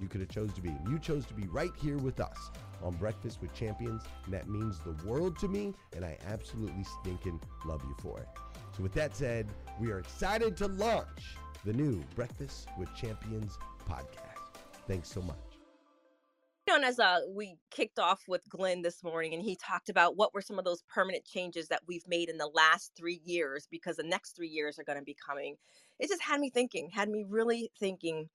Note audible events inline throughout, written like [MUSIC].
you could have chose to be. You chose to be right here with us on Breakfast with Champions, and that means the world to me, and I absolutely stinking love you for it. So with that said, we are excited to launch the new Breakfast with Champions podcast. Thanks so much on as uh, we kicked off with Glenn this morning, and he talked about what were some of those permanent changes that we've made in the last three years because the next three years are going to be coming. It just had me thinking, had me really thinking.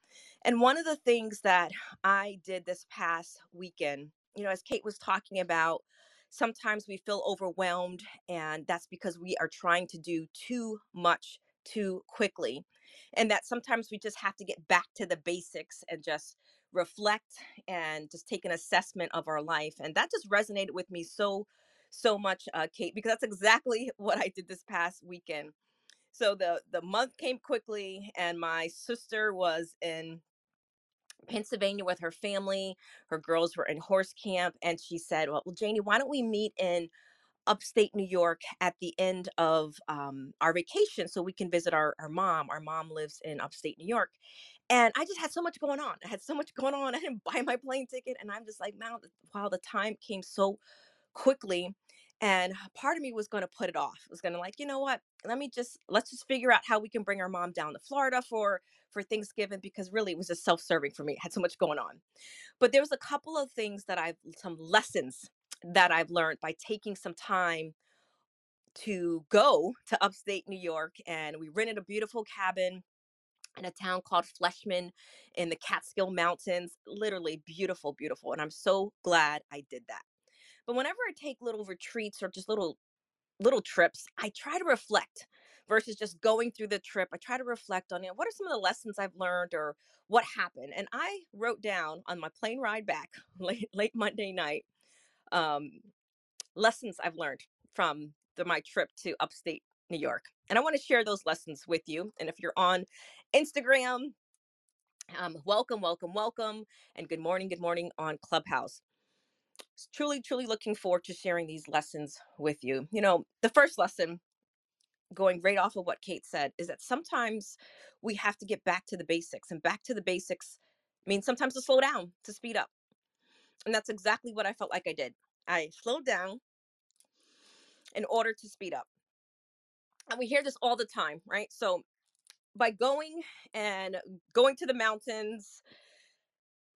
And one of the things that I did this past weekend, you know, as Kate was talking about, sometimes we feel overwhelmed, and that's because we are trying to do too much too quickly. And that sometimes we just have to get back to the basics and just reflect and just take an assessment of our life. And that just resonated with me so, so much, uh, Kate, because that's exactly [LAUGHS] what I did this past weekend. So the the month came quickly, and my sister was in Pennsylvania with her family. Her girls were in horse camp, and she said, "Well, well Janie, why don't we meet in upstate New York at the end of um, our vacation so we can visit our, our mom. Our mom lives in upstate New York. And I just had so much going on. I had so much going on. I didn't buy my plane ticket. And I'm just like, wow, wow, the time came so quickly. And part of me was going to put it off. I was going to like, you know what? Let me just let's just figure out how we can bring our mom down to Florida for for Thanksgiving because really it was just self-serving for me. I had so much going on. But there was a couple of things that I've some lessons that I've learned by taking some time to go to upstate New York and we rented a beautiful cabin in a town called Fleshman in the Catskill Mountains. Literally beautiful, beautiful. And I'm so glad I did that. But whenever I take little retreats or just little little trips, I try to reflect versus just going through the trip. I try to reflect on you know, what are some of the lessons I've learned or what happened. And I wrote down on my plane ride back [LAUGHS] late late Monday night um, lessons I've learned from the, my trip to upstate New York. And I want to share those lessons with you. And if you're on Instagram, um, welcome, welcome, welcome, and good morning, good morning on Clubhouse. Truly, truly looking forward to sharing these lessons with you. You know, the first lesson, going right off of what Kate said, is that sometimes we have to get back to the basics, and back to the basics means sometimes to slow down, to speed up. And that's exactly what I felt like I did. I slowed down in order to speed up. And we hear this all the time, right? So by going and going to the mountains,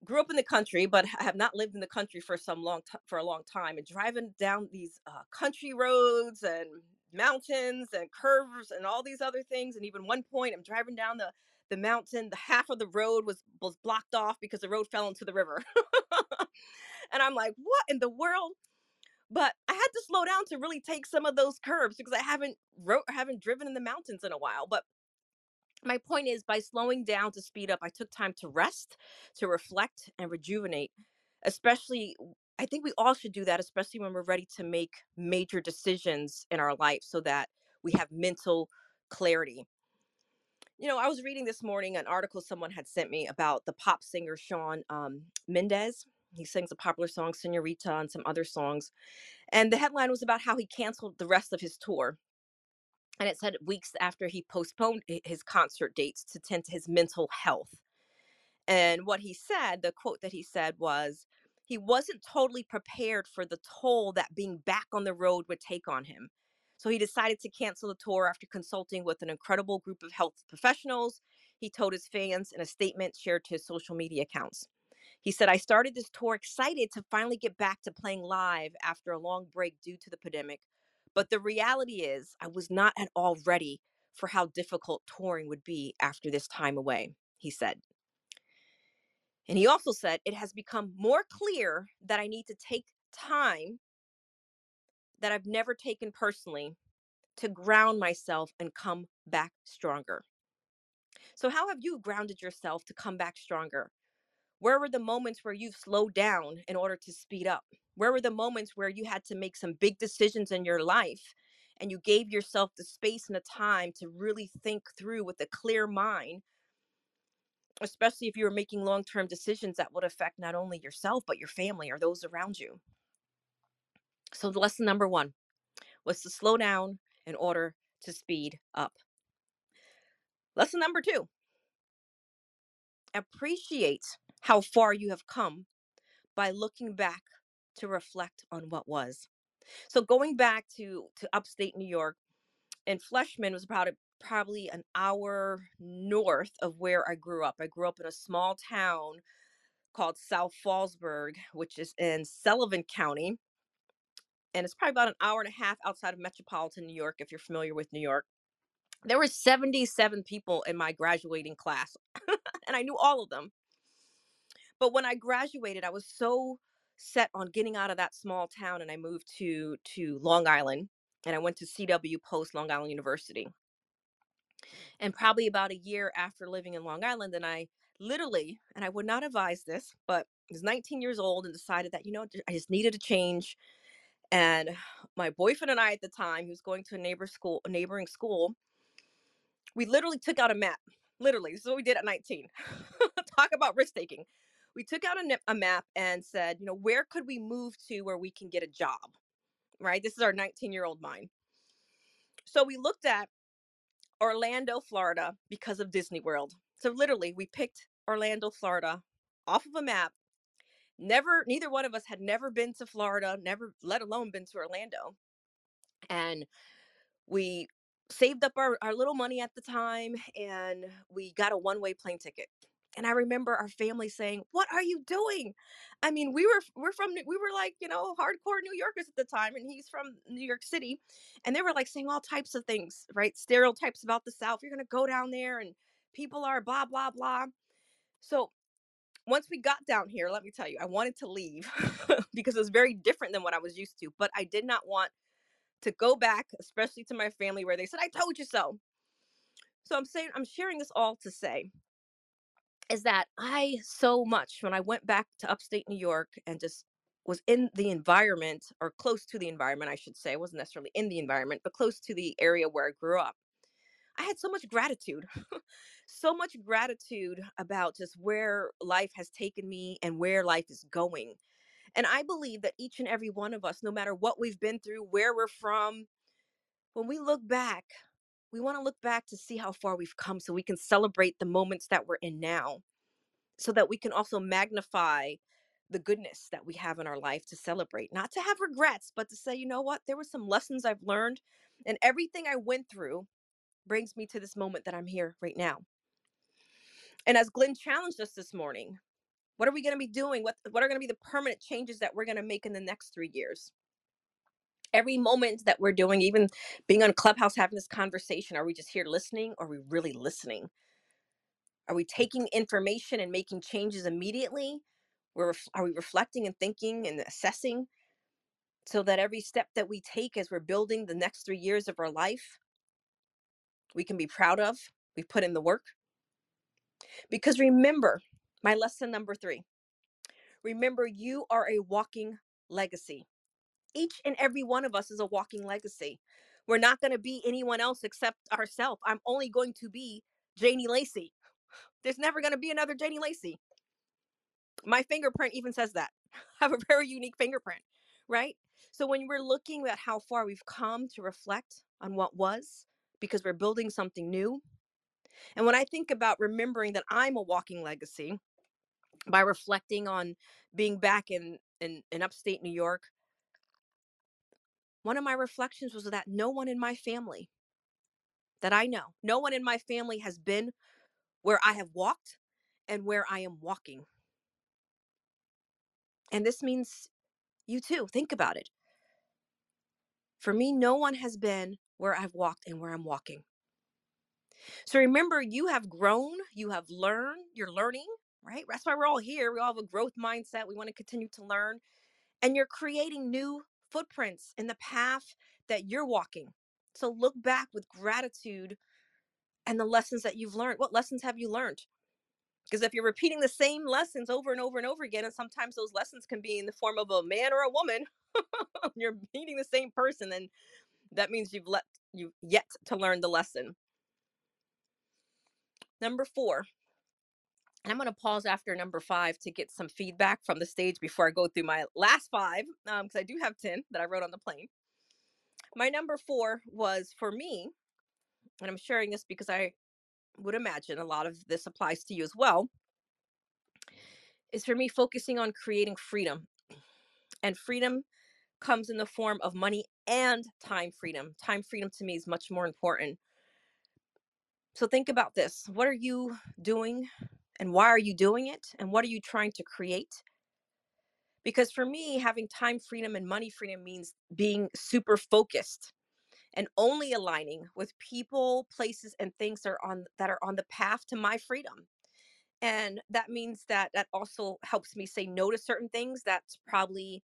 grew up in the country, but have not lived in the country for some long t- for a long time. And driving down these uh, country roads and mountains and curves and all these other things. And even one point, I'm driving down the the mountain. The half of the road was was blocked off because the road fell into the river. [LAUGHS] and I'm like, what in the world? But I had to slow down to really take some of those curves because I haven't wrote haven't driven in the mountains in a while. But my point is by slowing down to speed up, I took time to rest, to reflect and rejuvenate. Especially I think we all should do that, especially when we're ready to make major decisions in our life so that we have mental clarity. You know, I was reading this morning an article someone had sent me about the pop singer Shawn um, Mendes. He sings a popular song, Senorita, and some other songs. And the headline was about how he canceled the rest of his tour. And it said weeks after he postponed his concert dates to tend to his mental health. And what he said, the quote that he said was, he wasn't totally prepared for the toll that being back on the road would take on him. So he decided to cancel the tour after consulting with an incredible group of health professionals. He told his fans in a statement shared to his social media accounts. He said, I started this tour excited to finally get back to playing live after a long break due to the pandemic. But the reality is, I was not at all ready for how difficult touring would be after this time away, he said. And he also said, It has become more clear that I need to take time that I've never taken personally to ground myself and come back stronger. So, how have you grounded yourself to come back stronger? Where were the moments where you've slowed down in order to speed up? Where were the moments where you had to make some big decisions in your life and you gave yourself the space and the time to really think through with a clear mind, especially if you were making long term decisions that would affect not only yourself, but your family or those around you? So, the lesson number one was to slow down in order to speed up. Lesson number two appreciate how far you have come by looking back to reflect on what was. So going back to to upstate New York, and Fleshman was about probably an hour north of where I grew up. I grew up in a small town called South Fallsburg, which is in Sullivan County, and it's probably about an hour and a half outside of metropolitan New York if you're familiar with New York. There were 77 people in my graduating class, [LAUGHS] and I knew all of them. But when I graduated, I was so set on getting out of that small town and I moved to to Long Island and I went to CW Post Long Island University. And probably about a year after living in Long Island, and I literally, and I would not advise this, but I was 19 years old and decided that, you know, I just needed a change. And my boyfriend and I at the time, he was going to a neighbor school, a neighboring school, we literally took out a map. Literally, this is what we did at 19. [LAUGHS] Talk about risk taking. We took out a, a map and said, you know, where could we move to where we can get a job? Right? This is our 19 year old mind. So we looked at Orlando, Florida, because of Disney World. So literally, we picked Orlando, Florida off of a map. Never, neither one of us had never been to Florida, never, let alone been to Orlando. and we saved up our, our little money at the time and we got a one-way plane ticket and i remember our family saying what are you doing? I mean we were we're from we were like you know hardcore new yorkers at the time and he's from new york city and they were like saying all types of things right? Stereotypes about the south you're to go down there and people are blah blah blah. So once we got down here let me tell you i wanted to leave [LAUGHS] because it was very different than what i was used to but i did not want to go back, especially to my family where they said, I told you so. So I'm saying, I'm sharing this all to say is that I so much when I went back to upstate New York and just was in the environment or close to the environment, I should say, I wasn't necessarily in the environment, but close to the area where I grew up. I had so much gratitude, [LAUGHS] so much gratitude about just where life has taken me and where life is going. And I believe that each and every one of us, no matter what we've been through, where we're from, when we look back, we want to look back to see how far we've come so we can celebrate the moments that we're in now, so that we can also magnify the goodness that we have in our life to celebrate, not to have regrets, but to say, you know what, there were some lessons I've learned, and everything I went through brings me to this moment that I'm here right now. And as Glenn challenged us this morning, what are we going to be doing? What what are going to be the permanent changes that we're going to make in the next 3 years? Every moment that we're doing, even being on Clubhouse having this conversation, are we just here listening or are we really listening? Are we taking information and making changes immediately? We're, are we reflecting and thinking and assessing so that every step that we take as we're building the next three years of our life, we can be proud of? We've put in the work. Because remember, my lesson number three remember, you are a walking legacy. Each and every one of us is a walking legacy. We're not going to be anyone else except ourselves. I'm only going to be Janie Lacey. [LAUGHS] There's never going to be another Janie Lacey. My fingerprint even says that. [LAUGHS] I have a very unique fingerprint, right? So when we're looking at how far we've come to reflect on what was, because we're building something new. And when I think about remembering that I'm a walking legacy by reflecting on being back in, in, in upstate New York, one of my reflections was that no one in my family that I know, no one in my family has been where I have walked and where I am walking. And this means you too. Think about it. For me, no one has been where I've walked and where I'm walking. So remember, you have grown, you have learned, you're learning, right? That's why we're all here. We all have a growth mindset. We want to continue to learn. And you're creating new footprints in the path that you're walking. So look back with gratitude and the lessons that you've learned. What lessons have you learned? Because if you're repeating the same lessons over and over and over again, and sometimes those lessons can be in the form of a man or a woman, [LAUGHS] you're meeting the same person, then that means you've let you've yet to learn the lesson. Number four, and I'm going to pause after number five to get some feedback from the stage before I go through my last five, because um, I do have 10 that I wrote on the plane. My number four was for me, and I'm sharing this because I would imagine a lot of this applies to you as well, is for me focusing on creating freedom. And freedom comes in the form of money and time freedom. Time freedom to me is much more important. So think about this. What are you doing and why are you doing it? And what are you trying to create? Because for me, having time freedom and money freedom means being super focused and only aligning with people, places, and things that are on that are on the path to my freedom. And that means that that also helps me say no to certain things that's probably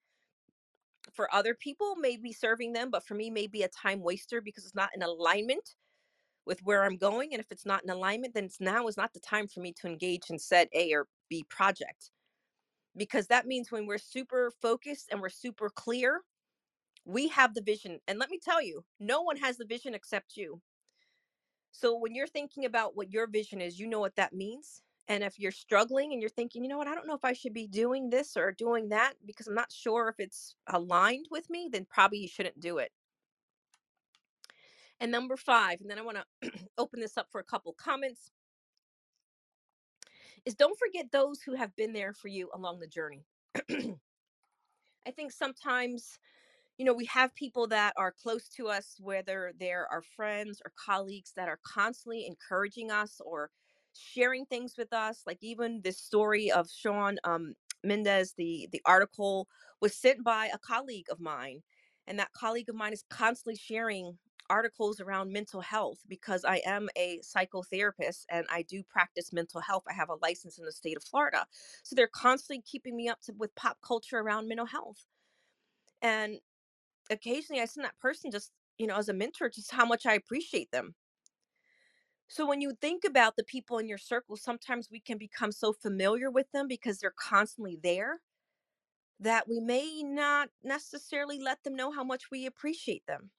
for other people may be serving them, but for me may be a time waster because it's not in alignment with where I'm going. And if it's not in alignment, then it's now is not the time for me to engage in said A or B project. Because that means when we're super focused and we're super clear, we have the vision. And let me tell you, no one has the vision except you. So when you're thinking about what your vision is, you know what that means. And if you're struggling and you're thinking, you know what, I don't know if I should be doing this or doing that because I'm not sure if it's aligned with me, then probably you shouldn't do it. And number five, and then I want [CLEARS THROAT] to open this up for a couple comments, is don't forget those who have been there for you along the journey. [CLEARS THROAT] I think sometimes, you know, we have people that are close to us, whether they're our friends or colleagues that are constantly encouraging us or sharing things with us. Like even this story of Shawn um, Mendes, the the article was sent by a colleague of mine, and that colleague of mine is constantly sharing articles around mental health because I am a psychotherapist and I do practice mental health. I have a license in the state of Florida. So they're constantly keeping me up to with pop culture around mental health. And occasionally I send that person just, you know, as a mentor, just how much I appreciate them. So when you think about the people in your circle, sometimes we can become so familiar with them because they're constantly there that we may not necessarily let them know how much we appreciate them.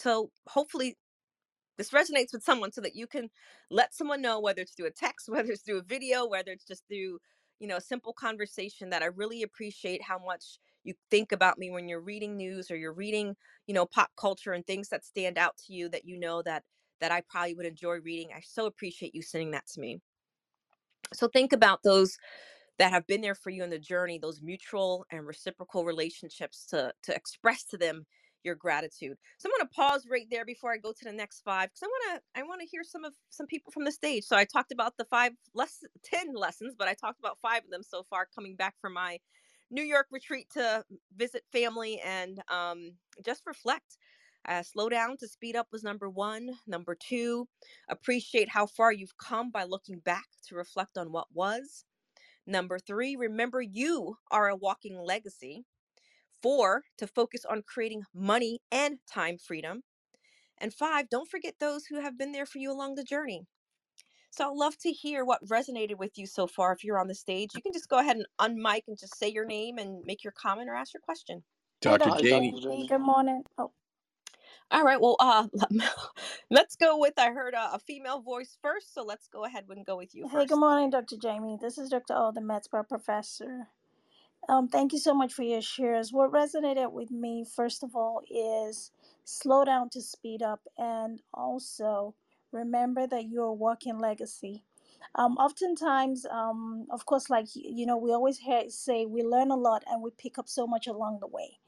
So hopefully this resonates with someone so that you can let someone know whether it's through a text, [LAUGHS] whether it's through a video, whether it's just through, you know, a simple conversation that I really appreciate how much you think about me when you're reading news or you're reading, you know, pop culture and things that stand out to you that you know that that I probably would enjoy reading. I so appreciate you sending that to me. So think about those that have been there for you in the journey, those mutual and reciprocal relationships to to express to them your gratitude. So I'm going to pause right there before I go to the next five because I want to I want to hear some of some people from the stage. So I talked about the five less ten lessons, but I talked about five of them so far coming back from my New York retreat to visit family and um, just reflect. Uh, slow down to speed up was number one. Number two, appreciate how far you've come by looking back to reflect on what was. Number three, remember you are a walking legacy. Four, to focus on creating money and time freedom. And five, don't forget those who have been there for you along the journey. So I'd love to hear what resonated with you so far. If you're on the stage, you can just go ahead and unmic and just say your name and make your comment or ask your question. Dr. Hi, Janie. Dr. Good morning. Oh, All right. Well, uh, [LAUGHS] let's go with. I heard a, a female voice first, so let's go ahead and go with you hey, good morning, Dr. Jamie. This is Dr. O, the med professor. Um, thank you so much for your shares. What resonated with me, first of all, is slow down to speed up, and also remember that you're a legacy. Um, oftentimes, um, of course, like you know, we always hear say we learn a lot and we pick up so much along the way.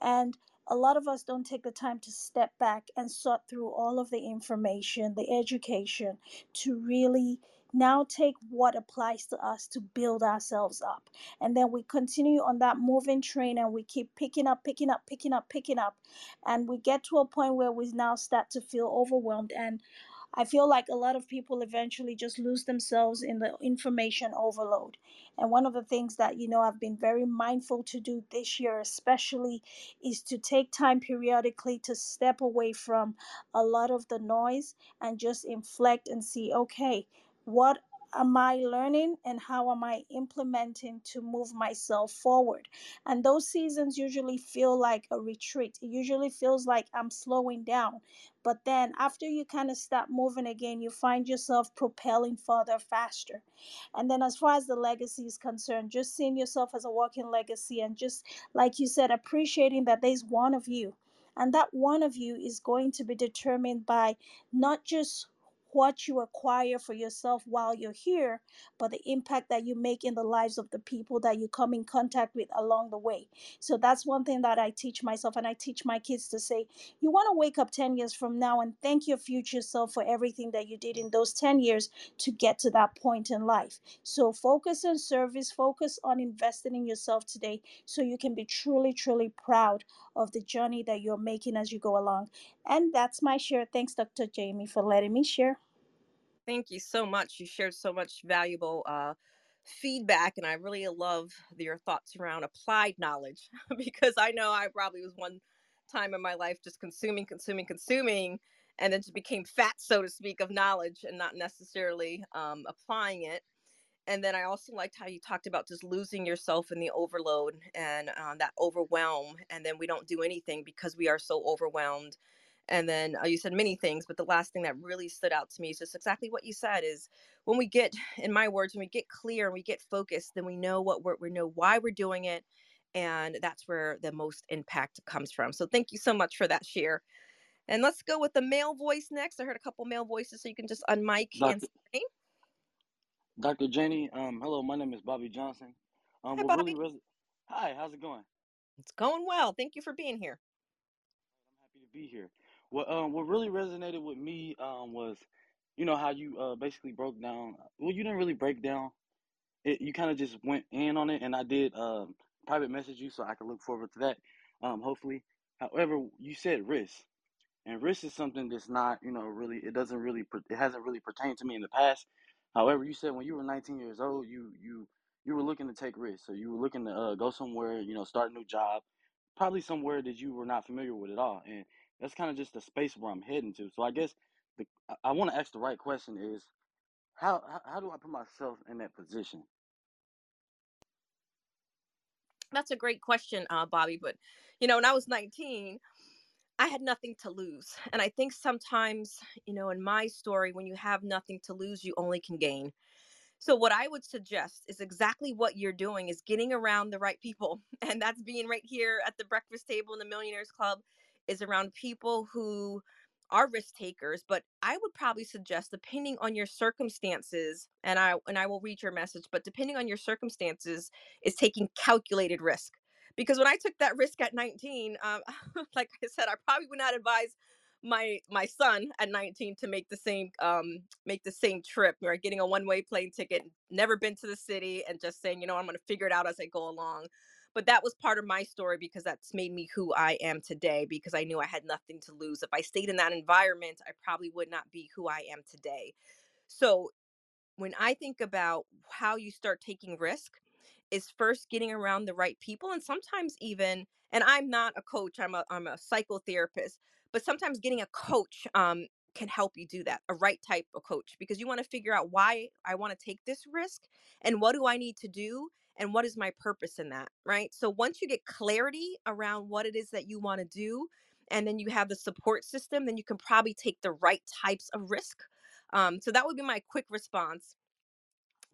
And a lot of us don't take the time to step back and sort through all of the information, the education, to really now take what applies to us to build ourselves up. And then we continue on that moving train and we keep picking up, picking up, picking up, picking up. And we get to a point where we now start to feel overwhelmed. And I feel like a lot of people eventually just lose themselves in the information overload. And one of the things that, you know, I've been very mindful to do this year, especially, is to take time periodically to step away from a lot of the noise and just inflect and see, okay, what am I learning and how am I implementing to move myself forward? And those seasons usually feel like a retreat. It usually feels like I'm slowing down. But then after you kind of stop moving again, you find yourself propelling further faster. And then as far as the legacy is concerned, just seeing yourself as a walking legacy and just like you said, appreciating that there's one of you. And that one of you is going to be determined by not just what you acquire for yourself while you're here, but the impact that you make in the lives of the people that you come in contact with along the way. So that's one thing that I teach myself and I teach my kids to say, you want to wake up 10 years from now and thank your future self for everything that you did in those 10 years to get to that point in life. So focus on service, focus on investing in yourself today so you can be truly, truly proud of the journey that you're making as you go along. And that's my share. Thanks, Dr. Jamie, for letting me share. Thank you so much. You shared so much valuable uh, feedback, and I really love your thoughts around applied knowledge [LAUGHS] because I know I probably was one time in my life just consuming, consuming, consuming, and then just became fat, so to speak, of knowledge and not necessarily um, applying it. And then I also liked how you talked about just losing yourself in the overload and uh, that overwhelm, and then we don't do anything because we are so overwhelmed. And then uh, you said many things but the last thing that really stood out to me is just exactly what you said is when we get in my words when we get clear and we get focused then we know what we're we know why we're doing it and that's where the most impact comes from. So thank you so much for that share. And let's go with the male voice next. I heard a couple male voices so you can just unmic and say Dr. Jenny, um, hello, my name is Bobby Johnson. Um, hi what really bobby res- Hi, how's it going? It's going well. Thank you for being here. I'm happy to be here. What um what really resonated with me um was, you know how you uh basically broke down. Well, you didn't really break down. It you kind of just went in on it, and I did um private message you so I could look forward to that. Um, hopefully. However, you said risk, and risk is something that's not you know really it doesn't really it hasn't really pertained to me in the past. However, you said when you were 19 years old, you you you were looking to take risks, so you were looking to uh, go somewhere, you know, start a new job, probably somewhere that you were not familiar with at all, and that's kind of just the space where I'm heading to. So I guess the I, want to ask the right question is how, how how do I put myself in that position? That's a great question, uh, Bobby. But you know, when I was 19, I had nothing to lose. And I think sometimes, you know, in my story, when you have nothing to lose, you only can gain. So what I would suggest is exactly what you're doing is getting around the right people. [LAUGHS] And that's being right here at the breakfast table in the Millionaires Club is around people who are risk takers, but I would probably suggest depending on your circumstances and I and I will read your message, but depending on your circumstances is taking calculated risk. Because when I took that risk at 19, um, [LAUGHS] like I said, I probably would not advise my my son at 19 to make the same um make the same trip or getting a one way plane ticket never been to the city and just saying you know i'm going to figure it out as i go along. But that was part of my story because that's made me who i am today because i knew i had nothing to lose. If i stayed in that environment i probably would not be who i am today. So when I think about how you start taking risk is first getting around the right people and sometimes even and I'm not a coach, I'm a I'm a psychotherapist, but sometimes getting a coach um can help you do that, a right type of coach because you want to figure out why I want to take this risk and what do I need to do and what is my purpose in that, right? So once you get clarity around what it is that you want to do and then you have the support system, then you can probably take the right types of risk um, so that would be my quick response,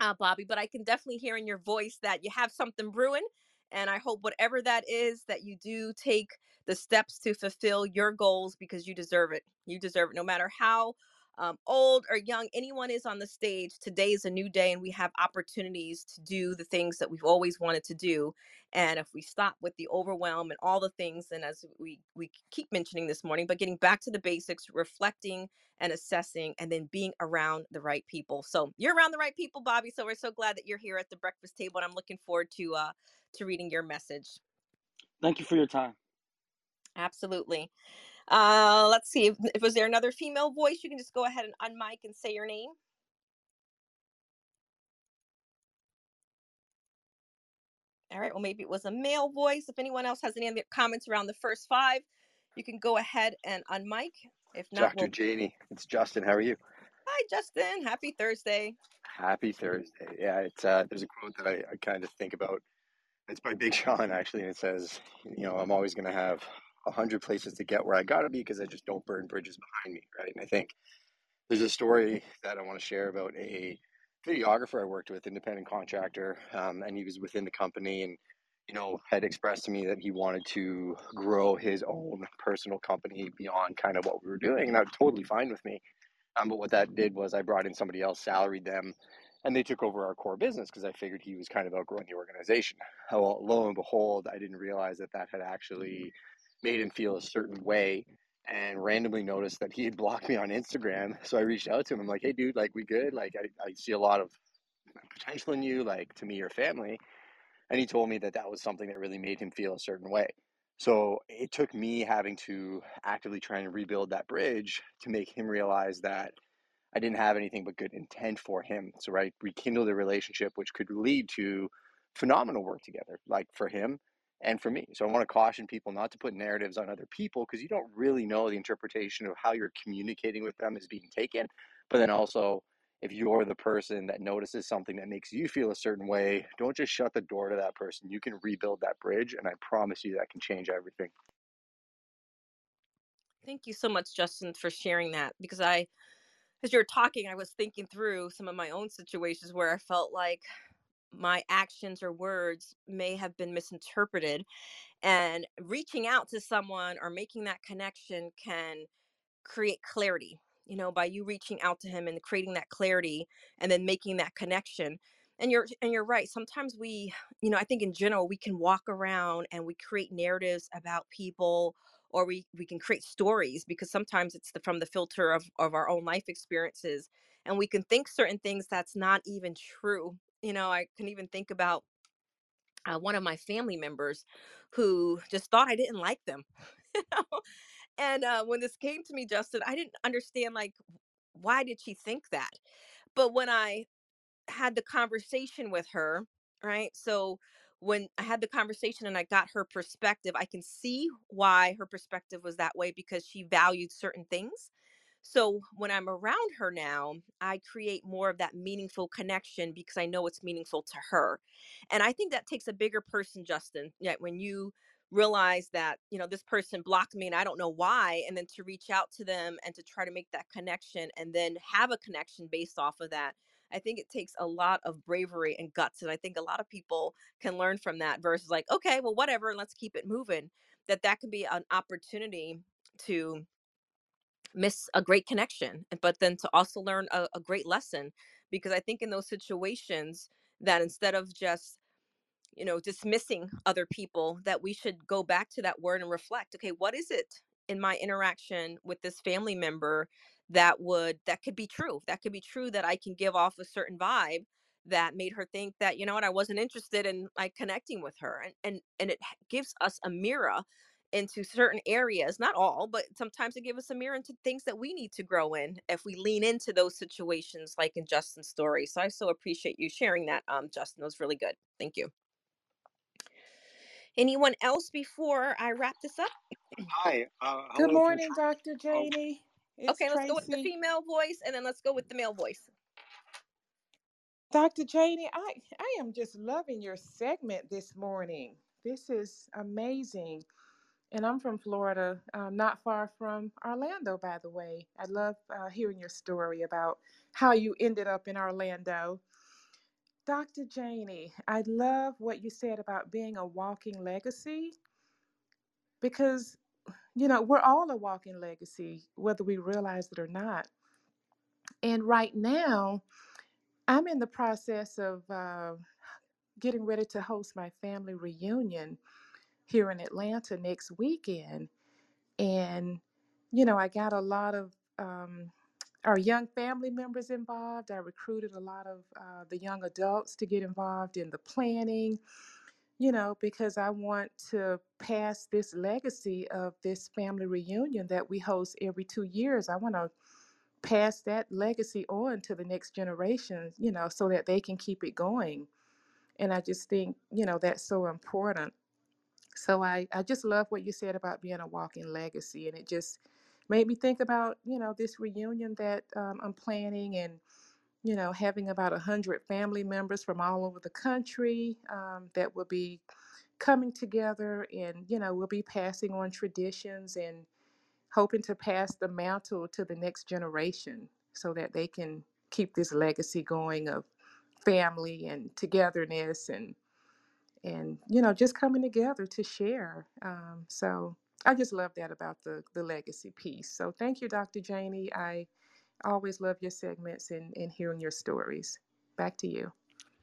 uh, Bobby. But I can definitely hear in your voice that you have something brewing. And I hope whatever that is, that you do take the steps to fulfill your goals because you deserve it. You deserve it no matter how um, old or young anyone is on the stage. Today is a new day, and we have opportunities to do the things that we've always wanted to do. And if we stop with the overwhelm and all the things, and as we we keep mentioning this morning, but getting back to the basics, reflecting and assessing, and then being around the right people. So you're around the right people, Bobby. So we're so glad that you're here at the breakfast table, and I'm looking forward to uh, to reading your message. Thank you for your time. Absolutely. Uh, let's see if, if was there another female voice. You can just go ahead and unmic and say your name. All right. Well, maybe it was a male voice. If anyone else has any other comments around the first five, you can go ahead and unmic. If not, Dr. we'll... Janie, it's Justin. How are you? Hi, Justin. Happy Thursday. Happy Thursday. Yeah, it's uh, there's a quote that I, I kind of think about. It's by Big [LAUGHS] Sean actually, and it says, you know, I'm always going to have a hundred places to get where I got to be because I just don't burn bridges behind me, right? And I think there's a story that I want to share about a videographer I worked with, independent contractor, um, and he was within the company and you know had expressed to me that he wanted to grow his own personal company beyond kind of what we were doing, and that's totally fine with me. Um, but what that did was I brought in somebody else, salaried them, and they took over our core business because I figured he was kind of outgrowing the organization. Well, lo and behold, I didn't realize that that had actually made him feel a certain way and randomly noticed that he had blocked me on Instagram. [LAUGHS] So I reached out to him. I'm like, hey, dude, like, we good? Like, I, I see a lot of potential in you, like, to me, your family. And he told me that that was something that really made him feel a certain way. So it took me having to actively try and rebuild that bridge to make him realize that I didn't have anything but good intent for him. So I rekindled a relationship which could lead to phenomenal work together, like for him and for me. So I want to caution people not to put narratives on other people because you don't really know the interpretation of how you're communicating with them is being taken. But then also, if you're the person that notices something that makes you feel a certain way, don't just shut the door to that person. You can rebuild that bridge, and I promise you that can change everything. Thank you so much, Justin, for sharing that because I, as you're talking, I was thinking through some of my own situations where I felt like my actions or words may have been misinterpreted and reaching out to someone or making that connection can create clarity you know by you reaching out to him and creating that clarity and then making that connection. And you're and you're right sometimes we you know i think in general we can walk around and we create narratives about people or we we can create stories because sometimes it's the, from the filter of of our own life experiences and we can think certain things that's not even true you know i can even think about uh, one of my family members who just thought i didn't like them [LAUGHS] you know? and uh, when this came to me justin i didn't understand like why did she think that but when i had the conversation with her, right? So when I had the conversation and I got her perspective, I can see why her perspective was that way because she valued certain things. So when I'm around her now, I create more of that meaningful connection because I know it's meaningful to her. And I think that takes a bigger person, Justin. Yeah, when you realize that, you know, this person blocked me and I don't know why, and then to reach out to them and to try to make that connection and then have a connection based off of that. I think it takes a lot of bravery and guts. And I think a lot of people can learn from that versus like, okay, well, whatever, let's keep it moving. That that can be an opportunity to miss a great connection but then to also learn a, a great lesson because i think in those situations that instead of just you know dismissing other people that we should go back to that word and reflect okay what is it in my interaction with this family member that would that could be true that could be true that i can give off a certain vibe that made her think that you know what i wasn't interested in like connecting with her and and and it gives us a mirror into certain areas, not all, but sometimes it gives us a mirror into things that we need to grow in if we lean into those situations, like in Justin's story. So I so appreciate you sharing that, um, Justin. It was really good. Thank you. Anyone else before I wrap this up? Hi. Uh, Good morning, Dr. Oh. Janie. It's okay, let's go with the female voice and then let's go with the male voice. Dr. Janie, I, I am just loving your segment this morning. This is amazing. And I'm from Florida, um, not far from Orlando, by the way. I love uh, hearing your story about how you ended up in Orlando. Dr. Janie, I love what you said about being a walking legacy because, you know, we're all a walking legacy, whether we realize it or not. And right now, I'm in the process of uh, getting ready to host my family reunion here in Atlanta next weekend. And, you know, I got a lot of um, our young family members involved. I recruited a lot of uh, the young adults to get involved in the planning, you know, because I want to pass this legacy of this family reunion that we host every two years. I want to pass that legacy on to the next generation, you know, so that they can keep it going. And I just think, you know, that's so important. So I, I just love what you said about being a walking legacy. And it just made me think about, you know, this reunion that um, I'm planning and, you know, having about 100 family members from all over the country um, that will be coming together and, you know, we'll be passing on traditions and hoping to pass the mantle to the next generation so that they can keep this legacy going of family and togetherness and and you know just coming together to share um, so i just love that about the the legacy piece so thank you dr janie i always love your segments and, and hearing your stories back to you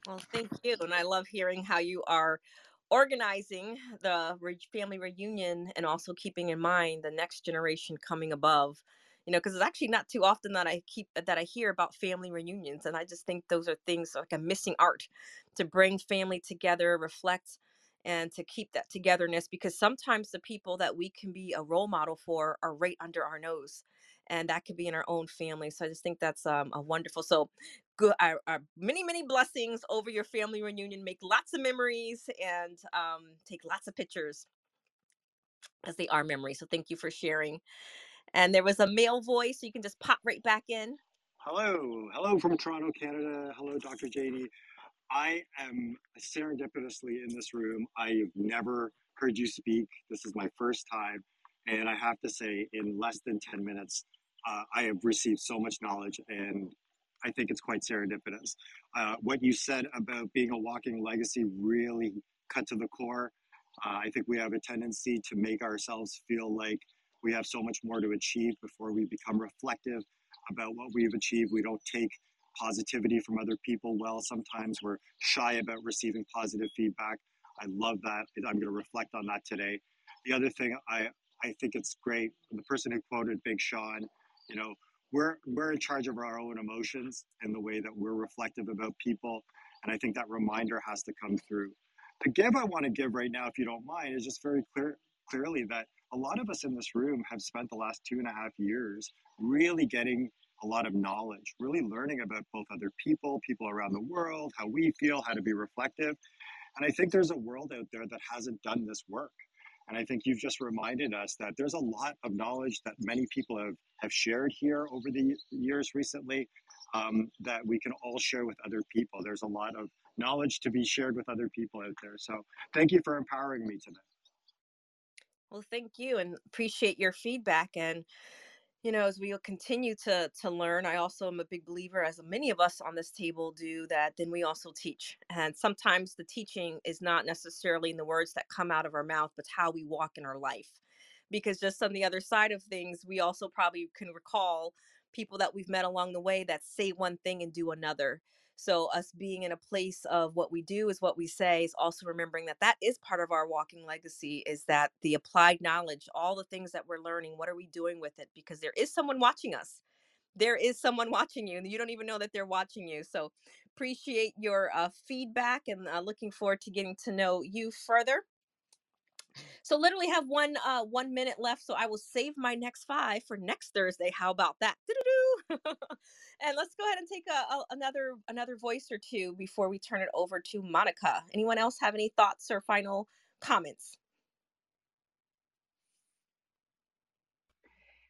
Well, thank you. And I love hearing how you are organizing the family reunion and also keeping in mind the next generation coming above. You know, because it's actually not too often that I keep that I hear about family reunions, and I just think those are things like a missing art to bring family together, reflect, and to keep that togetherness. Because sometimes the people that we can be a role model for are right under our nose, and that could be in our own family. So I just think that's um, a wonderful. So good our, our many many blessings over your family reunion make lots of memories and um, take lots of pictures as they are memories so thank you for sharing and there was a male voice so you can just pop right back in Hello, hello from Toronto, Canada. Hello, Dr. JD. I am serendipitously in this room. I've never heard you speak. This is my first time. And I have to say, in less than 10 minutes, uh, I have received so much knowledge, and I think it's quite serendipitous. Uh, what you said about being a walking legacy really cut to the core. Uh, I think we have a tendency to make ourselves feel like we have so much more to achieve before we become reflective about what we've achieved. We don't take positivity from other people well. Sometimes we're shy about receiving positive feedback. I love that. I'm going to reflect on that today. The other thing I, I think it's great. The person who quoted Big Sean, you know, we're we're in charge of our own emotions and the way that we're reflective about people. And I think that reminder has to come through. The give I want to give right now, if you don't mind, is just very clear clearly that a lot of us in this room have spent the last two and a half years really getting a lot of knowledge, really learning about both other people, people around the world, how we feel, how to be reflective. And I think there's a world out there that hasn't done this work. And I think you've just reminded us that there's a lot of knowledge that many people have, have shared here over the years recently um, that we can all share with other people. There's a lot of knowledge to be shared with other people out there. So thank you for empowering me today. Well, thank you and appreciate your feedback. And you know as we continue to to learn i also am a big believer as many of us on this table do that then we also teach and sometimes the teaching is not necessarily in the words that come out of our mouth but how we walk in our life because just on the other side of things we also probably can recall people that we've met along the way that say one thing and do another so, us being in a place of what we do is what we say is also remembering that that is part of our walking legacy is that the applied knowledge, all the things that we're learning, what are we doing with it? Because there is someone watching us. There is someone [LAUGHS] watching you, and you don't even know that they're watching you. So, appreciate your uh, feedback and uh, looking forward to getting to know you further. So literally have one uh one minute left. So I will save my next five for next Thursday. How about that? [LAUGHS] and let's go ahead and take a, a, another another voice or two before we turn it over to Monica. Anyone else have any thoughts or final comments?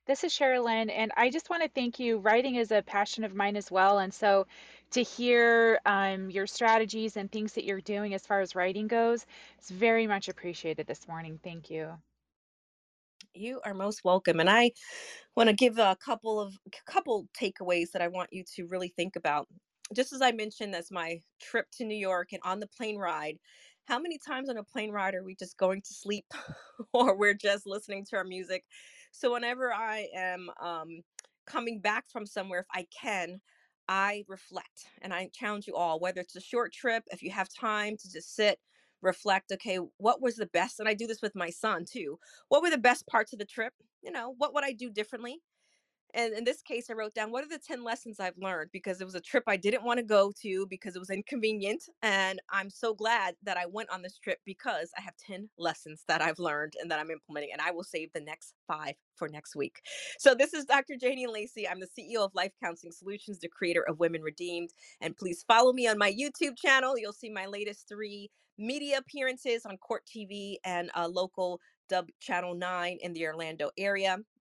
This is Sherilyn, and I just want to thank you. Writing is a passion of mine as well, and so to hear um, your strategies and things that you're doing as far as writing goes, it's very much appreciated this morning. Thank you. You are most welcome, and I want to give a couple of couple takeaways that I want you to really think about. Just as I mentioned, that's my trip to New York and on the plane ride. How many times on a plane ride are we just going to sleep, [LAUGHS] or we're just listening to our music? So whenever I am um, coming back from somewhere, if I can, I reflect and I challenge you all, whether it's a short trip, if you have time to just sit, reflect, okay, what was the best? And I do this with my son too. What were the best parts of the trip? You know, what would I do differently? And in this case, I wrote down what are the 10 lessons I've learned because it was a trip I didn't want to go to because it was inconvenient. And I'm so glad that I went on this trip because I have 10 lessons that I've learned and that I'm implementing. And I will save the next five for next week. So, this is Dr. Janie Lacey. I'm the CEO of Life Counseling Solutions, the creator of Women Redeemed. And please follow me on my YouTube channel. You'll see my latest three media appearances on Court TV and a local Dub Channel 9 in the Orlando area.